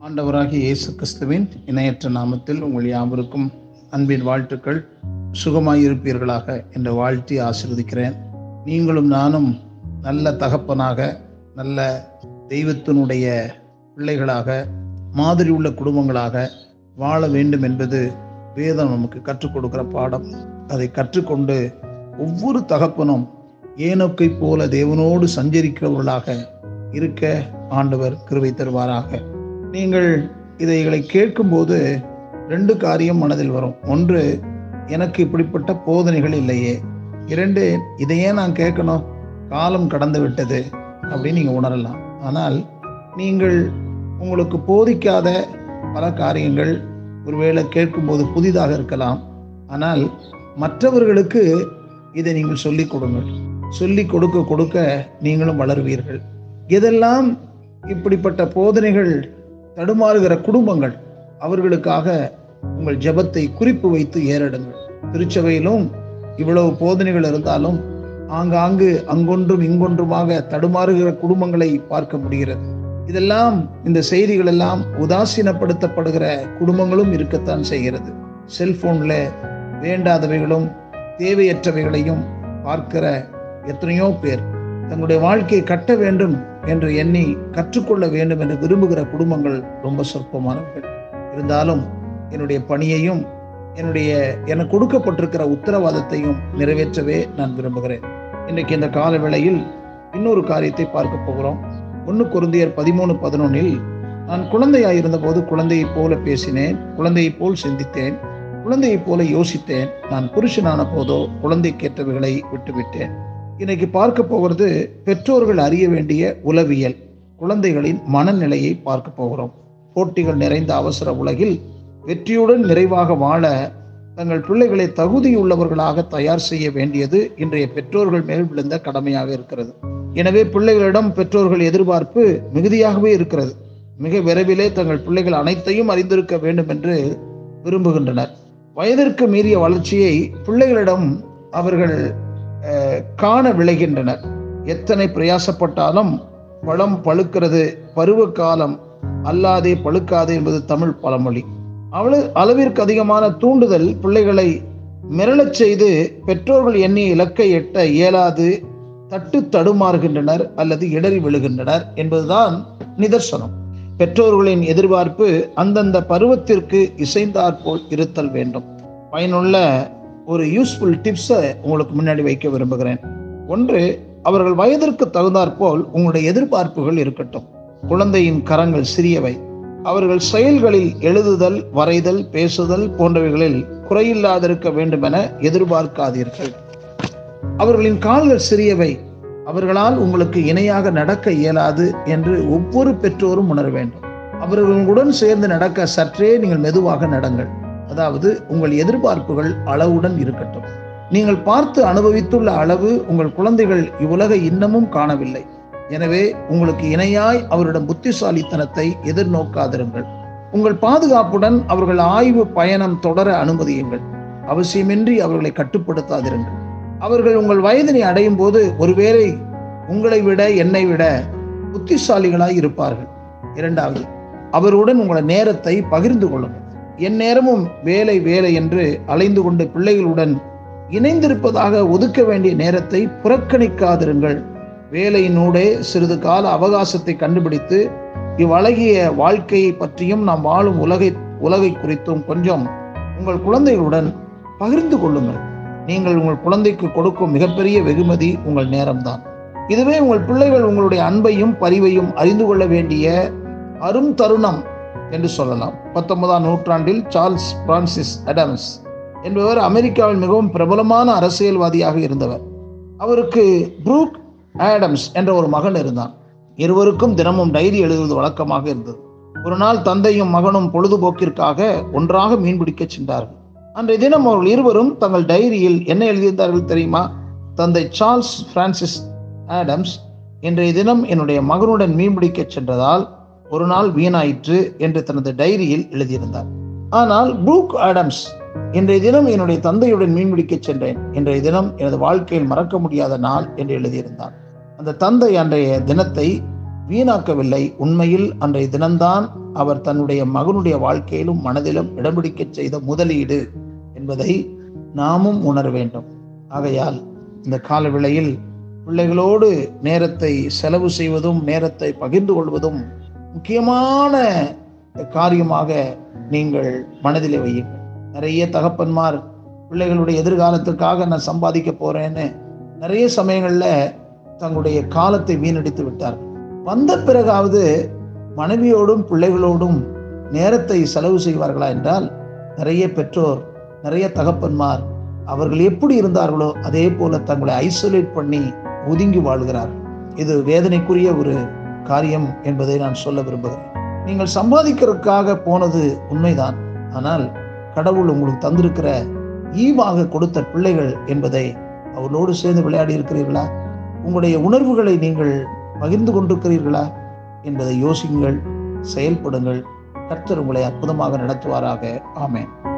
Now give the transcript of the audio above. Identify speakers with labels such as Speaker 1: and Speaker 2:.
Speaker 1: ஆண்டவராகிய இயேசு கிறிஸ்துவின் இணையற்ற நாமத்தில் உங்கள் யாவருக்கும் அன்பின் வாழ்த்துக்கள். சுகமாயிருப்பீர்களாக என்ற வாழ்த்தி ஆசிர்வதிக்கிறேன். நீங்களும் நானும் நல்ல தகப்பனாக நல்ல தெய்வத்தினுடைய பிள்ளைகளாக மாதிரி உள்ள குடும்பங்களாக வாழ வேண்டும் என்பது வேதம் நமக்கு கற்றுக் கொடுக்கிற பாடம். அதை கற்றுக்கொண்டு ஒவ்வொரு தகப்பனும் ஏனோக்கை போல தேவனோடு சஞ்சரிக்கிறவர்களாக இருக்க ஆண்டவர் கிருவை தருவாராக. நீங்கள் இதைகளை கேட்கும்போது ரெண்டு காரியம் மனதில் வரும். ஒன்று எனக்கு இப்படிப்பட்ட போதனைகள் இல்லையே. இரண்டு இதையே நான் கேட்கணும்? காலம் கடந்து விட்டது அப்படின்னு நீங்கள் உணரலாம். ஆனால் நீங்கள் உங்களுக்கு போதிக்காத பல காரியங்கள் ஒருவேளை கேட்கும்போது புதிதாக இருக்கலாம். ஆனால் மற்றவர்களுக்கு இதை நீங்கள் சொல்லிக் கொடுங்கள். சொல்லிக் கொடுக்க கொடுக்க நீங்களும் வளருவீர்கள். எதெல்லாம் இப்படிப்பட்ட போதனைகள் தடுமாறுகிற குடும்பங்கள் அவர்களுக்காக உங்கள் ஜெபத்தை குறிப்பு வைத்து ஏறடுங்கள். திருச்சபையிலும் இவ்வளவு போதனைகள் இருந்தாலும் ஆங்காங்கு அங்கொன்றும் இங்கொன்றுமாக தடுமாறுகிற குடும்பங்களை பார்க்க முடிகிறது. இதெல்லாம் இந்த செய்திகள் எல்லாம் உதாசீனப்படுத்தப்படுகிற குடும்பங்களும் இருக்கத்தான் செய்கிறது. செல்போன்ல வேண்டாதவைகளும் தேவையற்றவைகளையும் பார்க்கிற எத்தனையோ பேர் தங்களுடைய வாழ்க்கையை கட்ட வேண்டும் என்று எண்ணி கற்றுக்கொள்ள வேண்டும் என்று விரும்புகிற குடும்பங்கள் ரொம்ப சொற்பமானவர்கள். இருந்தாலும் என்னுடைய பணியையும் என்னுடைய எனக்கு கொடுக்கப்பட்டிருக்கிற உத்தரவாதத்தையும் நிறைவேற்றவே நான் விரும்புகிறேன். இன்றைக்கு இந்த கால வேளையில் இன்னொரு காரியத்தை பார்க்க போகிறோம். ஒன்று குருந்தியர் பதிமூணு பதினொன்னில் நான் குழந்தையாயிருந்த போது குழந்தையைப் போல பேசினேன் குழந்தையைப் போல் சிந்தித்தேன் குழந்தையைப் போல யோசித்தேன். நான் புருஷனான போதோ குழந்தைக்கேற்றவைகளை விட்டுவிட்டேன். இன்னைக்கு பார்க்க போகிறது பெற்றோர்கள் அறிய வேண்டிய உளவியல். குழந்தைகளின் மனநிலையை பார்க்க போகிறோம். போட்டிகள் நிறைந்த அவசர உலகில் வெற்றியுடன் நிறைவாக வாழ தங்கள் பிள்ளைகளை தகுதியுள்ளவர்களாக தயார் செய்ய வேண்டியது இன்றைய பெற்றோர்கள் மேல் விழுந்த கடமையாக இருக்கிறது. எனவே பிள்ளைகளிடம் பெற்றோர்கள் எதிர்பார்ப்பு மிகுதியாகவே இருக்கிறது. மிக விரைவிலே தங்கள் பிள்ளைகள் அனைத்தையும் அறிந்திருக்க வேண்டும் என்று விரும்புகின்றனர். வயதிற்கு மீறிய வளர்ச்சியை பிள்ளைகளிடம் அவர்கள் காண விளைகின்றனர். எத்தனை பிரயாசப்பட்டாலும் பழம் பழுக்கிறது பருவ காலம் அல்லாதே பழுக்காது என்பது தமிழ் பழமொழி. அவ்வளவு அளவிற்கு அதிகமான தூண்டுதல் பிள்ளைகளை மிரளச் செய்து பெற்றோர்கள் எண்ணிய இலக்கை எட்ட இயலாது தட்டு தடுமாறுகின்றனர் அல்லது இடறி விழுகின்றனர் என்பதுதான் நிதர்சனம். பெற்றோர்களின் எதிர்பார்ப்பு அந்தந்த பருவத்திற்கு இசைந்தாற்போல் இருத்தல் வேண்டும். பயனுள்ள ஒரு யூஸ்ஃபுல் டிப்ஸை உங்களுக்கு முன்னாடி வைக்க விரும்புகிறேன். ஒன்று அவர்கள் வயதிற்கு தகுந்தாற்போல் உங்களுடைய எதிர்பார்ப்புகள் இருக்கட்டும். குழந்தையின் கரங்கள் சிறியவை. அவர்கள் செயல்களில் எழுதுதல் வரைதல் பேசுதல் போன்றவைகளில் குறையில்லாதிருக்க வேண்டும் என எதிர்பார்க்காதீர்கள். அவர்களின் கால்கள் சிறியவை. அவர்களால் உங்களுக்கு இணையாக நடக்க இயலாது என்று ஒவ்வொரு பெற்றோரும் உணர வேண்டும். அவர்களுடன் சேர்ந்து நடக்க சற்றே நீங்கள் மெதுவாக நடங்கள். அதாவது உங்கள் எதிர்பார்ப்புகள் அளவுடன் இருக்கட்டும். நீங்கள் பார்த்து அனுபவித்துள்ள அளவு உங்கள் குழந்தைகள் இவ்வுலகை இன்னமும் காணவில்லை. எனவே உங்களுக்கு இணையாய் அவரிடம் புத்திசாலித்தனத்தை எதிர்நோக்காதிருங்கள். உங்கள் பாதுகாப்புடன் அவர்கள் ஆய்வு பயணம் தொடர அனுமதியுங்கள். அவசியமின்றி அவர்களை கட்டுப்படுத்தாதிருங்கள். அவர்கள் உங்கள் வயதினை அடையும் போது ஒருவேளை உங்களை விட என்னை விட புத்திசாலிகளாய் இருப்பார்கள். இரண்டாவது அவருடன் உங்கள் நேரத்தை பகிர்ந்து கொள்ளுங்கள். என் நேரமும் வேலை வேலை என்று அலைந்து கொண்டு பிள்ளைகளுடன் இணைந்திருப்பதாக ஒதுக்க வேண்டிய நேரத்தை புறக்கணிக்காதிருங்கள். வேலையினூடே சிறிது கால அவகாசத்தை கண்டுபிடித்து இவ்வழகிய வாழ்க்கையை பற்றியும் நாம் வாழும் உலகை உலகை குறித்தும் கொஞ்சம் உங்கள் குழந்தைகளுடன் பகிர்ந்து கொள்ளுங்கள். நீங்கள் உங்கள் குழந்தைக்கு கொடுக்கும் மிகப்பெரிய வெகுமதி உங்கள் நேரம்தான். இதுவே உங்கள் பிள்ளைகள் உங்களுடைய அன்பையும் பரிவையும் அறிந்து கொள்ள வேண்டிய அரும் தருணம் என்று சொல்லலாம். பத்தொன்பதாம் நூற்றாண்டில் சார்ல்ஸ் பிரான்சிஸ் அடம்ஸ் என்பவர் அமெரிக்காவில் மிகவும் பிரபலமான அரசியல்வாதியாக இருந்தவர். அவருக்கு புரூக் ஆடம்ஸ் என்ற ஒரு மகன் இருந்தான். இருவருக்கும் தினமும் டைரி எழுதுவது வழக்கமாக இருந்தது. ஒரு நாள் தந்தையும் மகனும் பொழுதுபோக்கிற்காக ஒன்றாக மீன்பிடிக்கச் சென்றார்கள். அன்றைய தினம் அவர்கள் இருவரும் தங்கள் டைரியில் என்ன எழுதியிருந்தார்கள் தெரியுமா? தந்தை சார்ல்ஸ் பிரான்சிஸ் ஆடம்ஸ் இன்றைய தினம் என்னுடைய மகனுடன் மீன்பிடிக்க சென்றதால் ஒரு நாள் வீணாயிற்று என்று தனது டைரியில் எழுதியிருந்தார். ஆனால் ப்ரூக் ஆடம்ஸ் இன்றைய தினம் என்னுடைய தந்தையுடன் மீன்பிடிக்க சென்றேன். இன்றைய தினம் எனது வாழ்க்கையில் மறக்க முடியாத நாள் என்று எழுதியிருந்தான் அந்த தந்தை அன்றைய தினத்தை வீணாக்கவில்லை. உண்மையில் அன்றைய தினம்தான் அவர் தன்னுடைய மகனுடைய வாழ்க்கையிலும் மனதிலும் இடம்பிடிக்கச் செய்த முதலீடு. என்பதை நாமும் உணர வேண்டும். ஆகையால் இந்த கால விலையில் பிள்ளைகளோடு நேரத்தை செலவு செய்வதும் நேரத்தை பகிர்ந்து கொள்வதும் முக்கியமான காரியமாக நீங்கள் மனதிலே வையுங்கள். நிறைய தகப்பன்மார் பிள்ளைகளுடைய எதிர்காலத்துக்காக நான் சம்பாதிக்க போறேன்னு நிறைய சமயங்களில் தங்களுடைய காலத்தை வீணடித்து விட்டார் வந்த பிறகாவது மனைவியோடும் பிள்ளைகளோடும் நேரத்தை செலவு செய்வார்களா என்றால் நிறைய பெற்றோர் நிறைய தகப்பன்மார் அவர்கள் எப்படி இருந்தார்களோ அதே போல தங்களை ஐசோலேட் பண்ணி ஒதுங்கி வாழ்கிறார். இது வேதனைக்குரிய ஒரு காரியம் என்பதை நான் சொல்ல விரும்புகிறேன். நீங்கள் சம்பாதிக்கிறதுக்காக போனது உண்மைதான். ஆனால் கடவுள் உங்களுக்கு தந்திருக்கிற ஈவாக கொடுத்த பிள்ளைகள் என்பதை அவர்களோடு சேர்ந்து விளையாடி இருக்கிறீர்களா? உங்களுடைய உணர்வுகளை நீங்கள் பகிர்ந்து கொண்டிருக்கிறீர்களா? என்பதை யோசிங்கள் செயல்படுங்கள். கர்த்தர் உங்களை அற்புதமாக நடத்துவாராக. ஆமேன்.